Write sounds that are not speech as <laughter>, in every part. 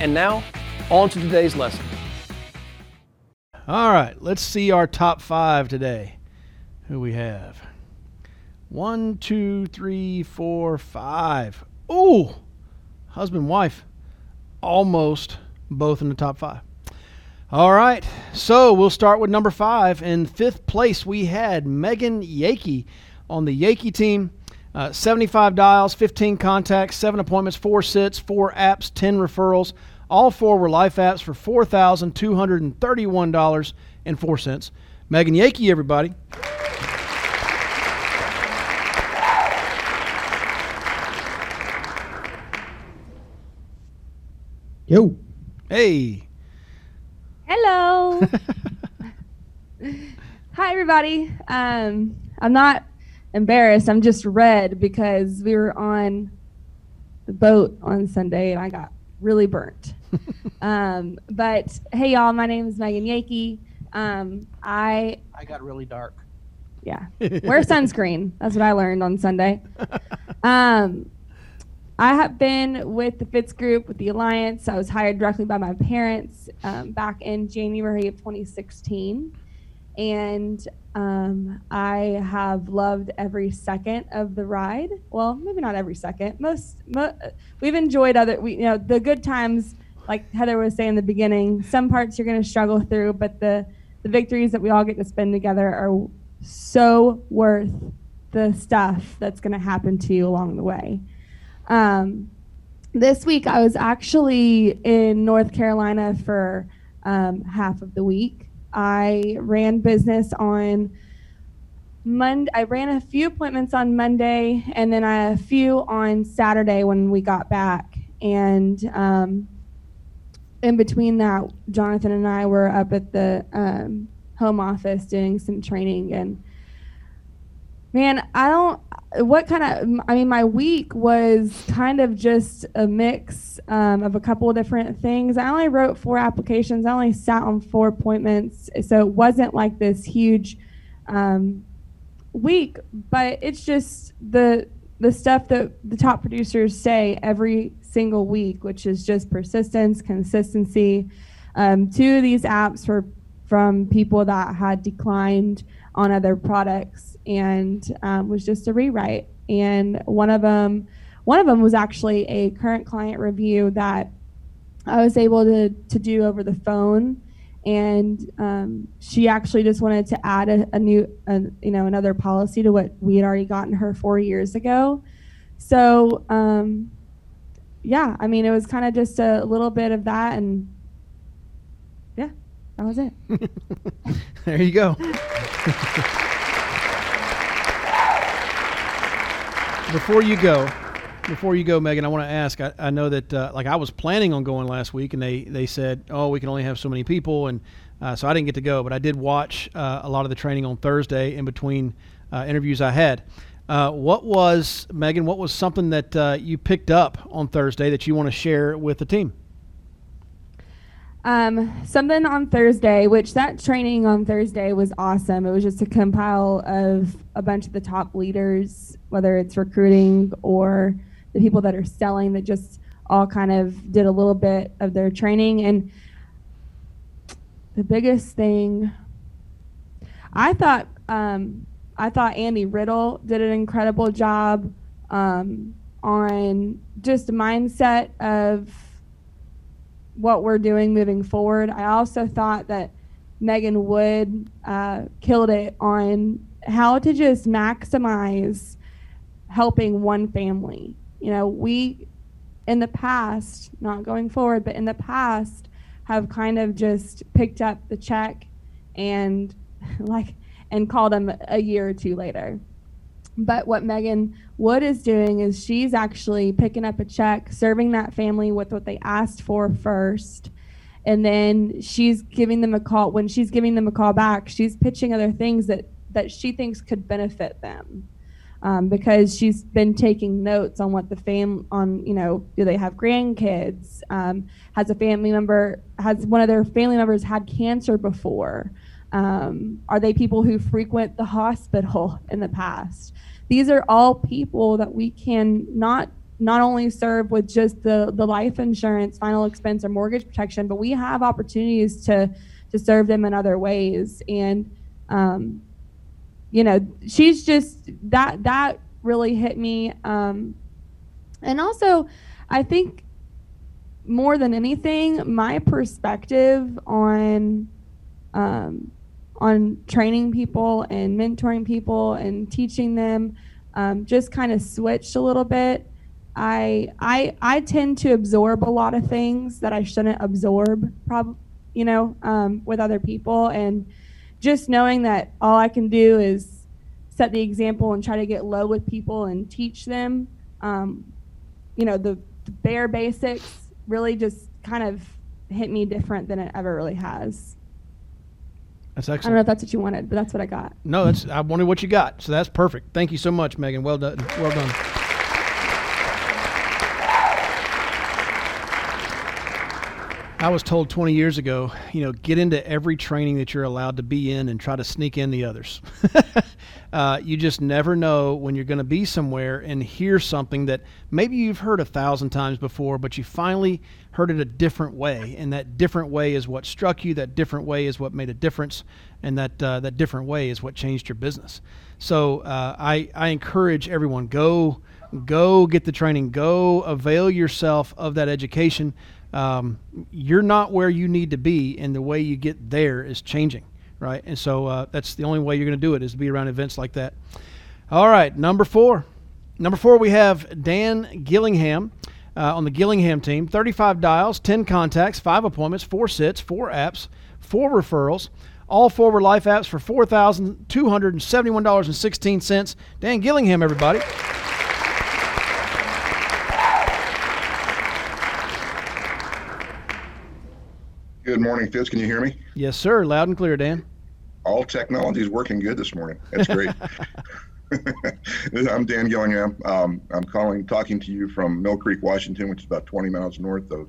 And now, on to today's lesson. All right, let's see our top five today. Who we have? One, two, three, four, five. Ooh, husband, wife, almost both in the top five. All right, so we'll start with number five. In fifth place, we had Megan Yakey on the Yakey team. Uh, 75 dials, 15 contacts, 7 appointments, 4 sits, 4 apps, 10 referrals. All four were life apps for $4,231.04. Megan Yakey, everybody. Yo. Hey. Hello. <laughs> Hi, everybody. Um, I'm not embarrassed. I'm just red because we were on the boat on Sunday and I got really burnt. <laughs> um, but hey, y'all, my name is Megan Yakey. Um, I I got really dark. yeah, wear sunscreen. That's what I learned on Sunday. <laughs> Um, I have been with the Fitz Group with the Alliance. I was hired directly by my parents um, back in January of 2016, and um, I have loved every second of the ride. Well, maybe not every second. Most, mo- we've enjoyed other. We, you know, the good times, like Heather was saying in the beginning. Some parts you're going to struggle through, but the the victories that we all get to spend together are so worth the stuff that's going to happen to you along the way. Um, this week, I was actually in North Carolina for um, half of the week. I ran business on Monday. I ran a few appointments on Monday, and then I, a few on Saturday when we got back. And um, in between that, Jonathan and I were up at the um, home office doing some training. And man, I don't. What kind of? I mean, my week was kind of just a mix um, of a couple of different things. I only wrote four applications. I only sat on four appointments, so it wasn't like this huge um, week. But it's just the the stuff that the top producers say every single week, which is just persistence, consistency. Um, two of these apps were from people that had declined on other products and um, was just a rewrite. And one of them, one of them was actually a current client review that I was able to to do over the phone. And um, she actually just wanted to add a, a new, a, you know, another policy to what we had already gotten her four years ago. So, um, yeah, I mean, it was kind of just a little bit of that, and yeah, that was it. <laughs> there you go. <laughs> before you go, before you go, Megan, I want to ask. I, I know that uh, like I was planning on going last week, and they they said, oh, we can only have so many people, and uh, so I didn't get to go. But I did watch uh, a lot of the training on Thursday in between uh, interviews I had. Uh, what was Megan? What was something that uh, you picked up on Thursday that you want to share with the team? Um, something on Thursday, which that training on Thursday was awesome. It was just a compile of a bunch of the top leaders, whether it's recruiting or the people that are selling, that just all kind of did a little bit of their training. And the biggest thing, I thought, um, I thought Andy Riddle did an incredible job um, on just mindset of what we're doing moving forward. I also thought that Megan Wood uh, killed it on how to just maximize helping one family. You know, we in the past, not going forward, but in the past, have kind of just picked up the check and <laughs> like and called them a year or two later. But what Megan Wood is doing is she's actually picking up a check, serving that family with what they asked for first. And then she's giving them a call. When she's giving them a call back, she's pitching other things that, that she thinks could benefit them. Um, because she's been taking notes on what the fam on you know do they have grandkids um, has a family member has one of their family members had cancer before um, are they people who frequent the hospital <laughs> in the past? These are all people that we can not not only serve with just the the life insurance final expense or mortgage protection but we have opportunities to to serve them in other ways. And um, you know she's just that that really hit me. Um, and also i think more than anything my perspective on um, on training people and mentoring people and teaching them um, just kind of switched a little bit. I I I tend to absorb a lot of things that I shouldn't absorb, prob- you know, um, with other people, and just knowing that all I can do is set the example and try to get low with people and teach them, um, you know, the, the bare basics really just kind of hit me different than it ever really has. That's I don't know if that's what you wanted, but that's what I got. No, that's I wanted what you got, so that's perfect. Thank you so much, Megan. Well done. Well done. I was told 20 years ago, you know, get into every training that you're allowed to be in and try to sneak in the others. <laughs> uh, you just never know when you're going to be somewhere and hear something that maybe you've heard a thousand times before, but you finally heard it a different way. And that different way is what struck you. That different way is what made a difference. And that, uh, that different way is what changed your business. So uh, I, I encourage everyone go go get the training go avail yourself of that education um, you're not where you need to be and the way you get there is changing right? And so uh, that's the only way you're going to do it is to be around events like that. All right number four. Number four we have dan gillingham uh, on the gillingham team. 35 dials 10 contacts 5 appointments 4 sits 4 apps 4 referrals. All four were life apps for $4,271.16. Dan Gillingham, everybody. Good morning, Fitz. Can you hear me? Yes, sir. Loud and clear, Dan. All technology is working good this morning. That's great. <laughs> <laughs> I'm Dan Gillingham. Um, I'm calling, talking to you from Mill Creek, Washington, which is about 20 miles north of,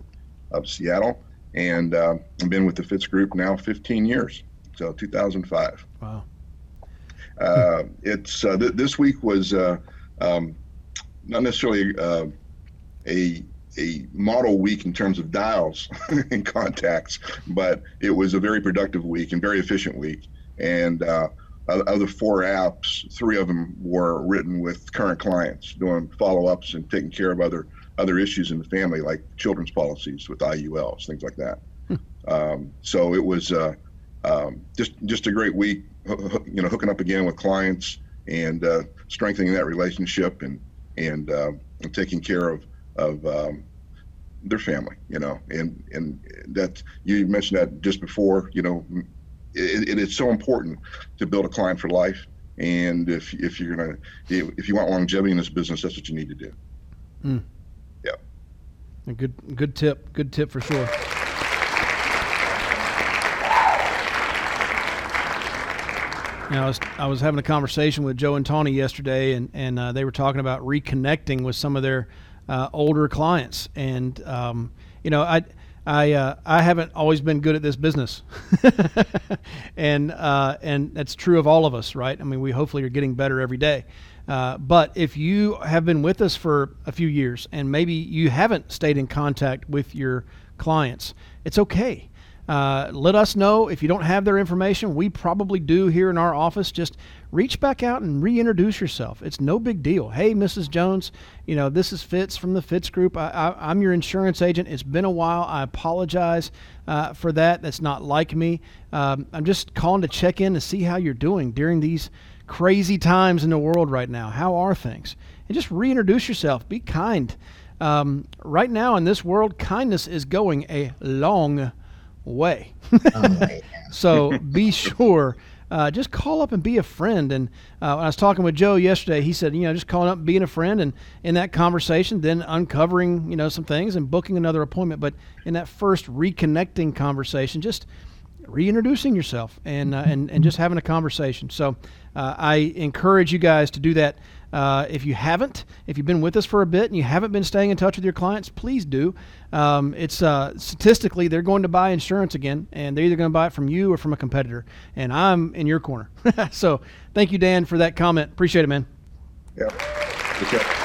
of Seattle. And uh, I've been with the Fitz Group now 15 years, so 2005. Wow. Uh, it's uh, th- this week was uh, um, not necessarily uh, a a model week in terms of dials <laughs> and contacts, but it was a very productive week and very efficient week. And uh, of the four apps, three of them were written with current clients, doing follow-ups and taking care of other other issues in the family, like children's policies with IULs, things like that. Um, so it was uh, um, just just a great week, you know, hooking up again with clients and uh, strengthening that relationship and and, uh, and taking care of of um, their family, you know, and and that you mentioned that just before, you know, it, it is so important to build a client for life. And if if you're gonna if you want longevity in this business, that's what you need to do. Yeah. A good, good tip. Good tip for sure. You know, I was I was having a conversation with Joe and Tawny yesterday, and and uh, they were talking about reconnecting with some of their uh, older clients, and um, you know, I I uh, I haven't always been good at this business, <laughs> and uh, and that's true of all of us, right? I mean, we hopefully are getting better every day. Uh, but if you have been with us for a few years and maybe you haven't stayed in contact with your clients, it's okay. Uh, let us know if you don't have their information. We probably do here in our office. Just reach back out and reintroduce yourself. It's no big deal. Hey, Mrs. Jones, you know this is Fitz from the Fitz Group. I, I'm your insurance agent. It's been a while. I apologize uh, for that. That's not like me. Um, I'm just calling to check in to see how you're doing during these crazy times in the world right now. How are things? And just reintroduce yourself. Be kind. Um, right now in this world, kindness is going a long way. <laughs> so be sure uh, just call up and be a friend. And uh, when I was talking with Joe yesterday, he said, you know, just calling up, and being a friend, and in that conversation, then uncovering, you know, some things and booking another appointment. But in that first reconnecting conversation, just reintroducing yourself and uh, and and just having a conversation. So uh, I encourage you guys to do that. Uh, if you haven't, if you've been with us for a bit and you haven't been staying in touch with your clients, please do. Um, it's uh, statistically they're going to buy insurance again, and they're either going to buy it from you or from a competitor. And I'm in your corner. <laughs> so thank you, Dan, for that comment. Appreciate it, man. Yeah. Okay.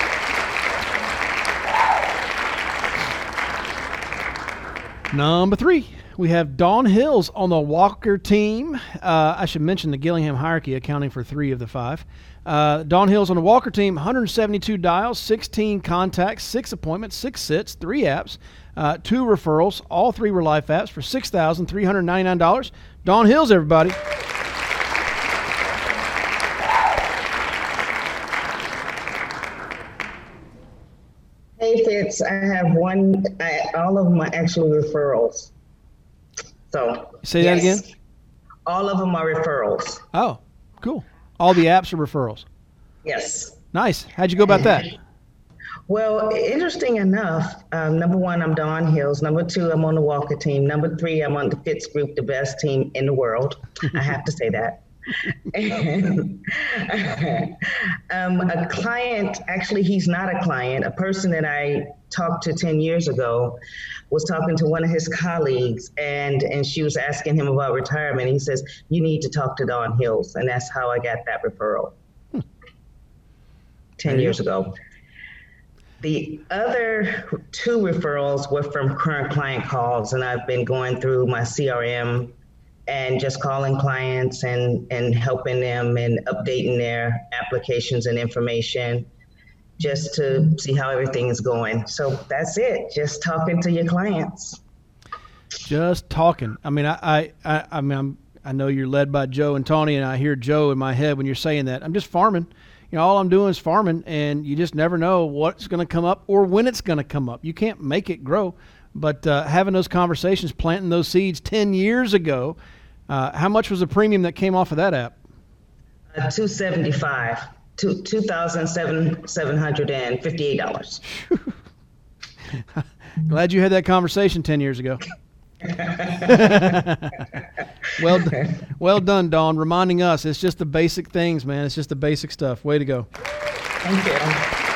Number three, we have Dawn Hills on the Walker team. Uh, I should mention the Gillingham hierarchy accounting for three of the five. Uh, Dawn Hills on the Walker team, 172 dials, 16 contacts, six appointments, six sits, three apps, uh, two referrals. All three were life apps for $6,399. Dawn Hills, everybody. Hey Fitz, I have one. I, all of my actual referrals. So Say that again? All of them are referrals. Oh, cool. All the apps are referrals. Yes. Nice. How'd you go about that? <laughs> Well, interesting enough, um, number one, I'm Dawn Hills. Number two, I'm on the Walker team. Number three, I'm on the Fitz Group, the best team in the world. <laughs> I have to say that. And, <laughs> um, a client, actually, he's not a client, a person that I talked to 10 years ago was talking to one of his colleagues and, and she was asking him about retirement. He says, You need to talk to Dawn Hills. And that's how I got that referral 10 years ago. The other two referrals were from current client calls, and I've been going through my CRM and just calling clients and, and helping them and updating their applications and information just to see how everything is going. So that's it, just talking to your clients. Just talking. I mean, I, I, I, I mean, I'm, I know you're led by Joe and Tony, and I hear Joe in my head when you're saying that. I'm just farming. You know, all I'm doing is farming, and you just never know what's going to come up or when it's going to come up. You can't make it grow, but uh, having those conversations, planting those seeds 10 years ago, uh, how much was the premium that came off of that app? Uh, 275 two two thousand seven seven hundred and fifty eight dollars. <laughs> Glad you had that conversation ten years ago. <laughs> well, well done, Dawn. Reminding us, it's just the basic things, man. It's just the basic stuff. Way to go. Thank you.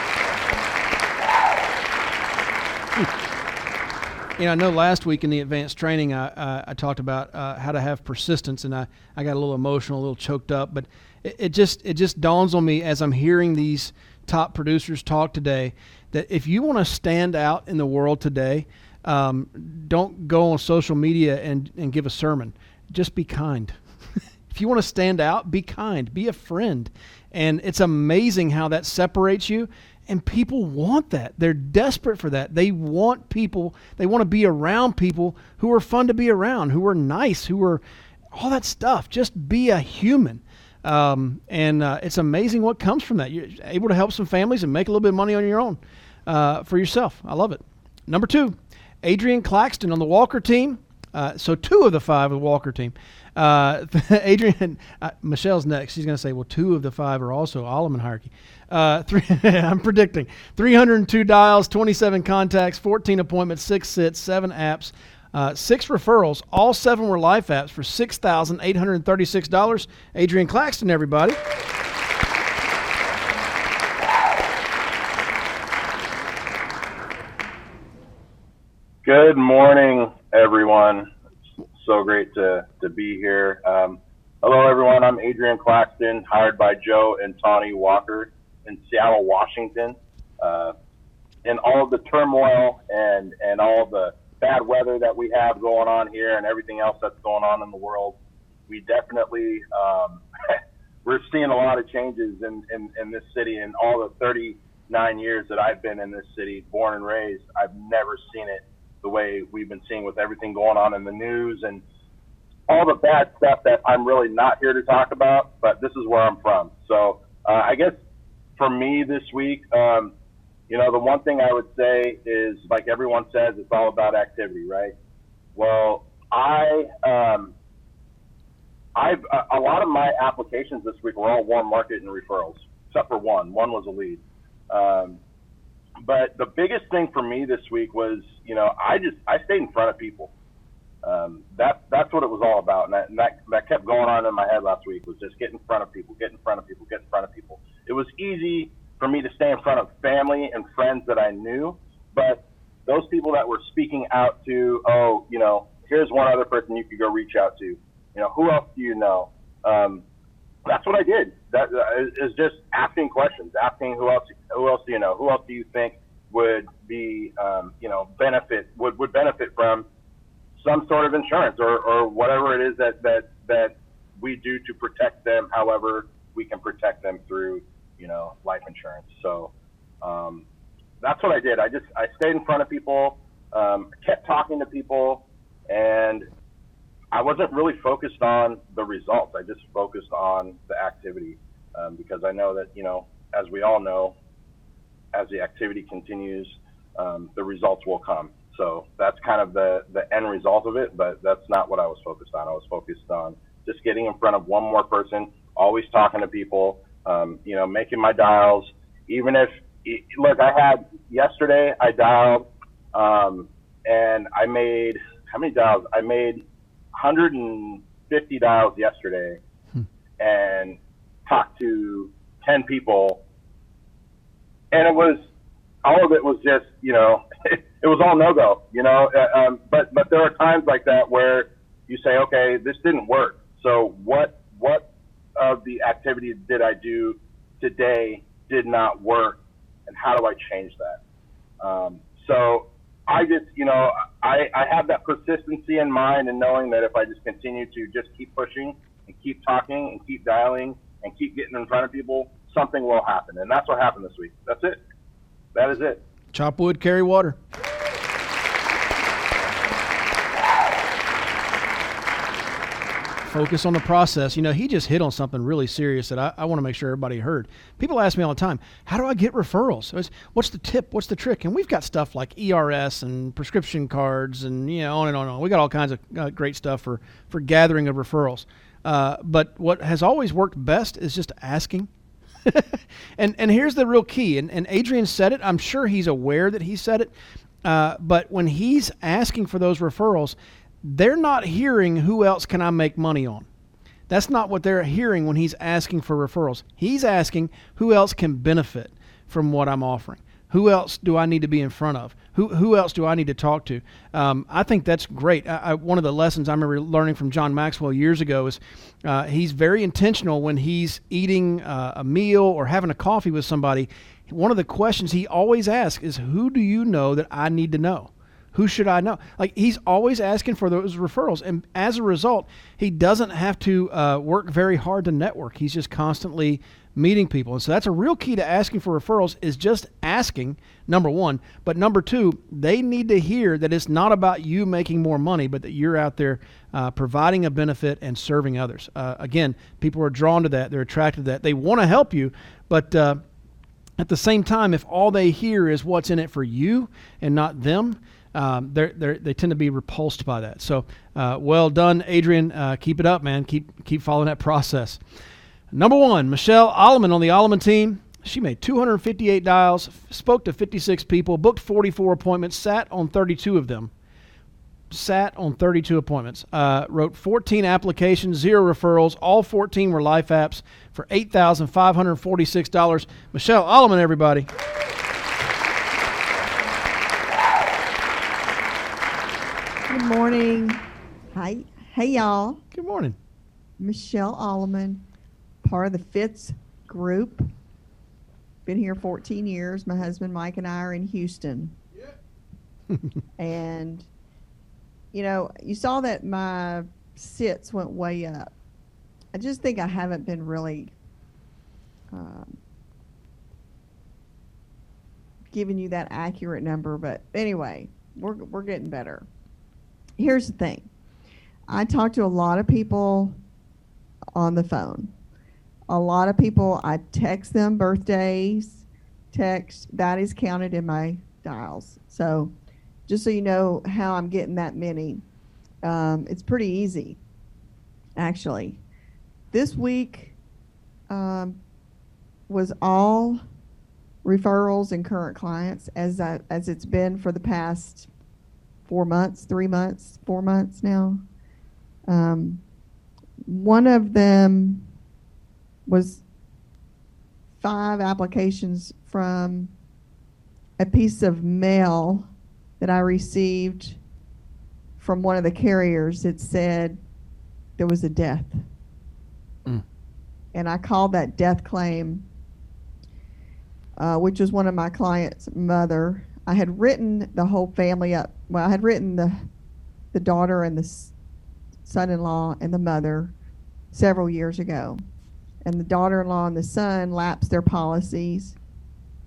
You know, I know last week in the advanced training, I, uh, I talked about uh, how to have persistence, and I, I got a little emotional, a little choked up. But it, it just it just dawns on me as I'm hearing these top producers talk today that if you want to stand out in the world today, um, don't go on social media and, and give a sermon. Just be kind. <laughs> if you want to stand out, be kind, be a friend. And it's amazing how that separates you. And people want that. They're desperate for that. They want people, they want to be around people who are fun to be around, who are nice, who are all that stuff. Just be a human. Um, and uh, it's amazing what comes from that. You're able to help some families and make a little bit of money on your own uh, for yourself. I love it. Number two, Adrian Claxton on the Walker team. Uh, so two of the five of the Walker team. Uh, <laughs> Adrian, uh, Michelle's next. She's going to say, well, two of the five are also Alleman hierarchy. Uh, <laughs> three, <laughs> I'm predicting 302 dials, 27 contacts, 14 appointments, six sits, seven apps, uh, six referrals. All seven were life apps for $6,836. Adrian Claxton, everybody. Good morning, everyone. So great to, to be here. Um, hello, everyone. I'm Adrian Claxton, hired by Joe and Tawny Walker in Seattle, Washington. Uh, in all of the turmoil and, and all the bad weather that we have going on here and everything else that's going on in the world, we definitely um, <laughs> we're seeing a lot of changes in, in, in this city. In all the 39 years that I've been in this city, born and raised, I've never seen it the way we've been seeing with everything going on in the news and all the bad stuff that I'm really not here to talk about, but this is where I'm from. So uh, I guess for me this week, um, you know, the one thing I would say is, like everyone says, it's all about activity, right? Well, I um, I've a, a lot of my applications this week were all warm market and referrals, except for one. One was a lead. Um, but the biggest thing for me this week was, you know, I just I stayed in front of people. Um, that that's what it was all about, and that, and that that kept going on in my head last week was just get in front of people, get in front of people, get in front of people. It was easy for me to stay in front of family and friends that I knew, but those people that were speaking out to, oh, you know, here's one other person you could go reach out to. You know, who else do you know? Um, that's what I did. That uh, is just asking questions, asking who else, who else do you know? Who else do you think would be, um, you know, benefit would would benefit from some sort of insurance or, or whatever it is that, that, that we do to protect them, however we can protect them through, you know, life insurance. So um, that's what I did. I just, I stayed in front of people, um, kept talking to people, and I wasn't really focused on the results. I just focused on the activity um, because I know that, you know, as we all know, as the activity continues, um, the results will come. So that's kind of the, the end result of it, but that's not what I was focused on. I was focused on just getting in front of one more person, always talking to people, um, you know, making my dials. Even if, look, I had yesterday, I dialed um, and I made, how many dials? I made 150 dials yesterday hmm. and talked to 10 people. And it was, all of it was just, you know, <laughs> it was all no go, you know. Uh, um, but but there are times like that where you say, okay, this didn't work. So what what of the activities did I do today did not work, and how do I change that? Um, so I just you know I I have that persistency in mind and knowing that if I just continue to just keep pushing and keep talking and keep dialing and keep getting in front of people, something will happen, and that's what happened this week. That's it. That is it. Chop wood, carry water. Focus on the process. You know, he just hit on something really serious that I, I want to make sure everybody heard. People ask me all the time, how do I get referrals? What's the tip? What's the trick? And we've got stuff like ERS and prescription cards and, you know, on and on and on. We got all kinds of uh, great stuff for, for gathering of referrals. Uh, but what has always worked best is just asking <laughs> and and here's the real key. And, and Adrian said it. I'm sure he's aware that he said it. Uh, but when he's asking for those referrals, they're not hearing who else can I make money on. That's not what they're hearing when he's asking for referrals. He's asking who else can benefit from what I'm offering. Who else do I need to be in front of? Who, who else do I need to talk to? Um, I think that's great. I, I, one of the lessons I remember learning from John Maxwell years ago is uh, he's very intentional when he's eating uh, a meal or having a coffee with somebody. One of the questions he always asks is, Who do you know that I need to know? Who should I know? Like he's always asking for those referrals, and as a result, he doesn't have to uh, work very hard to network. He's just constantly meeting people. And so that's a real key to asking for referrals is just asking, number one. But number two, they need to hear that it's not about you making more money, but that you're out there uh, providing a benefit and serving others. Uh, again, people are drawn to that. They're attracted to that. They want to help you, but uh, at the same time, if all they hear is what's in it for you and not them, um, they're, they're, they tend to be repulsed by that. So, uh, well done, Adrian. Uh, keep it up, man. Keep keep following that process. Number one, Michelle Alleman on the Alleman team. She made 258 dials, spoke to 56 people, booked 44 appointments, sat on 32 of them. Sat on 32 appointments. Uh, wrote 14 applications, zero referrals. All 14 were life apps for $8,546. Michelle Alleman, everybody. Good morning. Hi. Hey, y'all. Good morning. Michelle Alleman part of the Fitz group. Been here 14 years. My husband Mike and I are in Houston. Yeah. <laughs> and, you know, you saw that my sits went way up. I just think I haven't been really um, giving you that accurate number. But anyway, we're, we're getting better. Here's the thing I talk to a lot of people on the phone a lot of people, I text them birthdays, text, that is counted in my dials. So just so you know how I'm getting that many, um, it's pretty easy, actually. this week um, was all referrals and current clients, as I, as it's been for the past four months, three months, four months now. Um, one of them was five applications from a piece of mail that I received from one of the carriers that said there was a death. Mm. And I called that death claim, uh, which was one of my clients' mother. I had written the whole family up. Well, I had written the the daughter and the son-in-law and the mother several years ago. And the daughter-in-law and the son lapsed their policies.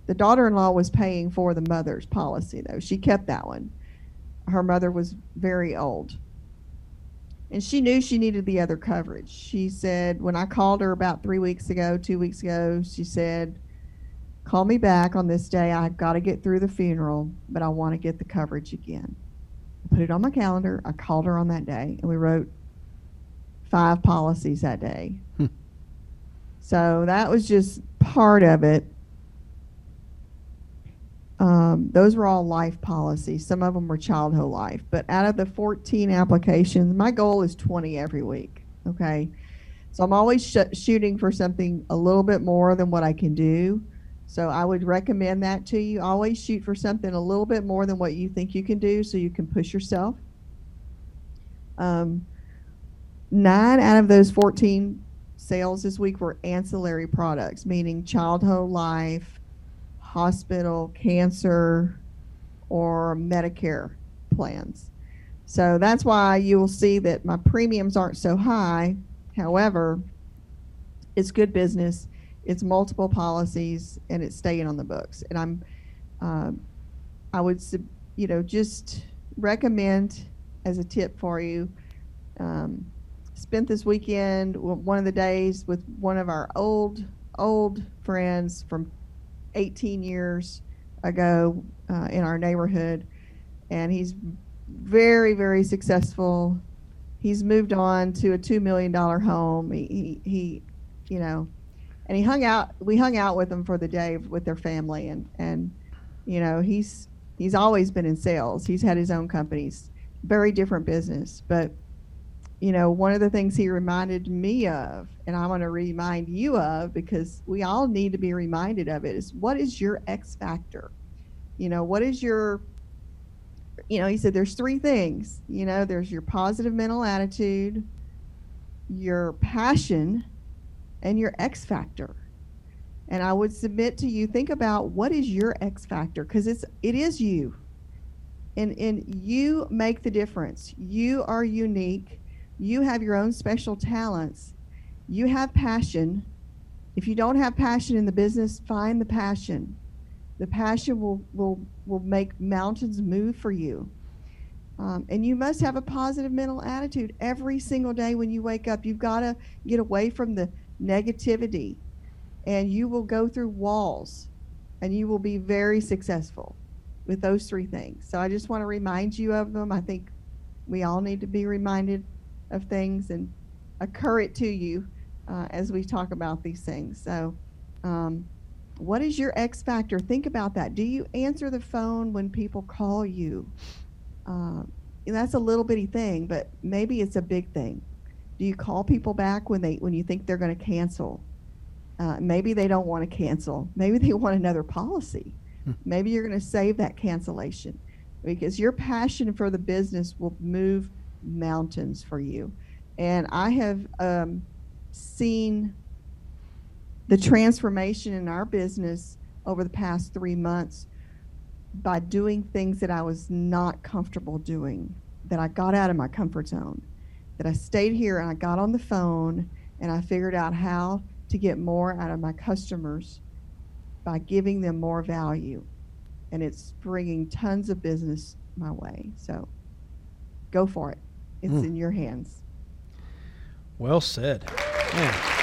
The daughter-in-law was paying for the mother's policy though. She kept that one. Her mother was very old. And she knew she needed the other coverage. She said when I called her about 3 weeks ago, 2 weeks ago, she said call me back on this day. I've got to get through the funeral, but I want to get the coverage again. I put it on my calendar. I called her on that day, and we wrote five policies that day. Hmm. So that was just part of it. Um, those were all life policies. Some of them were child whole life. But out of the 14 applications, my goal is 20 every week. Okay. So I'm always sh- shooting for something a little bit more than what I can do. So I would recommend that to you. Always shoot for something a little bit more than what you think you can do so you can push yourself. Um, nine out of those 14 sales this week were ancillary products, meaning child life, hospital, cancer, or Medicare plans. So that's why you will see that my premiums aren't so high. However, it's good business it's multiple policies and it's staying on the books. And i'm um, i would you know just recommend as a tip for you um, spent this weekend one of the days with one of our old old friends from 18 years ago uh, in our neighborhood. And he's very very successful. He's moved on to a $2 million home. He, he, he you know and he hung out we hung out with him for the day with their family. And and you know he's he's always been in sales. He's had his own companies very different business. But you know one of the things he reminded me of and i want to remind you of because we all need to be reminded of it is what is your x factor? You know what is your you know he said there's three things. You know there's your positive mental attitude your passion and your X factor. And I would submit to you, think about what is your X factor because it's it is you. And and you make the difference. You are unique. You have your own special talents. You have passion. If you don't have passion in the business, find the passion. The passion will will will make mountains move for you. Um, and you must have a positive mental attitude every single day when you wake up. You've got to get away from the negativity, and you will go through walls and you will be very successful with those three things. So I just want to remind you of them. I think we all need to be reminded of things and occur it to you uh, as we talk about these things. So, um, what is your X factor? Think about that. Do you answer the phone when people call you? Uh, that's a little bitty thing, but maybe it's a big thing. Do you call people back when they when you think they're going to cancel? Uh, maybe they don't want to cancel. Maybe they want another policy. Maybe you're going to save that cancellation because your passion for the business will move mountains for you. And I have um, seen the transformation in our business over the past three months by doing things that I was not comfortable doing, that I got out of my comfort zone that I stayed here and I got on the phone and I figured out how to get more out of my customers by giving them more value. And it's bringing tons of business my way. So go for it. It's Mm. in your hands. Well said. Man.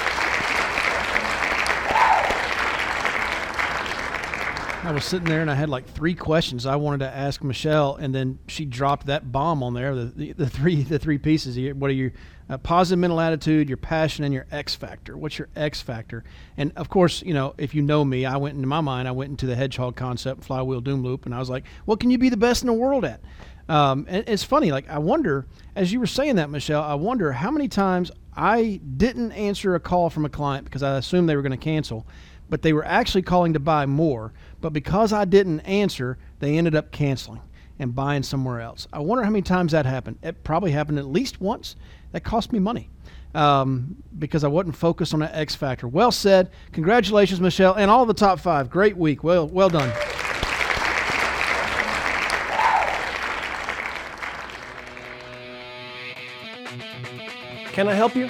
I was sitting there and I had like three questions I wanted to ask Michelle, and then she dropped that bomb on there. The, the, the three the three pieces. What are your uh, positive mental attitude, your passion, and your X factor. What's your X factor? And of course, you know, if you know me, I went into my mind, I went into the hedgehog concept, flywheel doom loop, and I was like, what can you be the best in the world at? Um, and it's funny, like I wonder, as you were saying that, Michelle, I wonder how many times I didn't answer a call from a client because I assumed they were going to cancel, but they were actually calling to buy more. But because I didn't answer, they ended up canceling and buying somewhere else. I wonder how many times that happened. It probably happened at least once. That cost me money um, because I wasn't focused on that X factor. Well said. Congratulations, Michelle, and all the top five. Great week. Well, well done. Can I help you?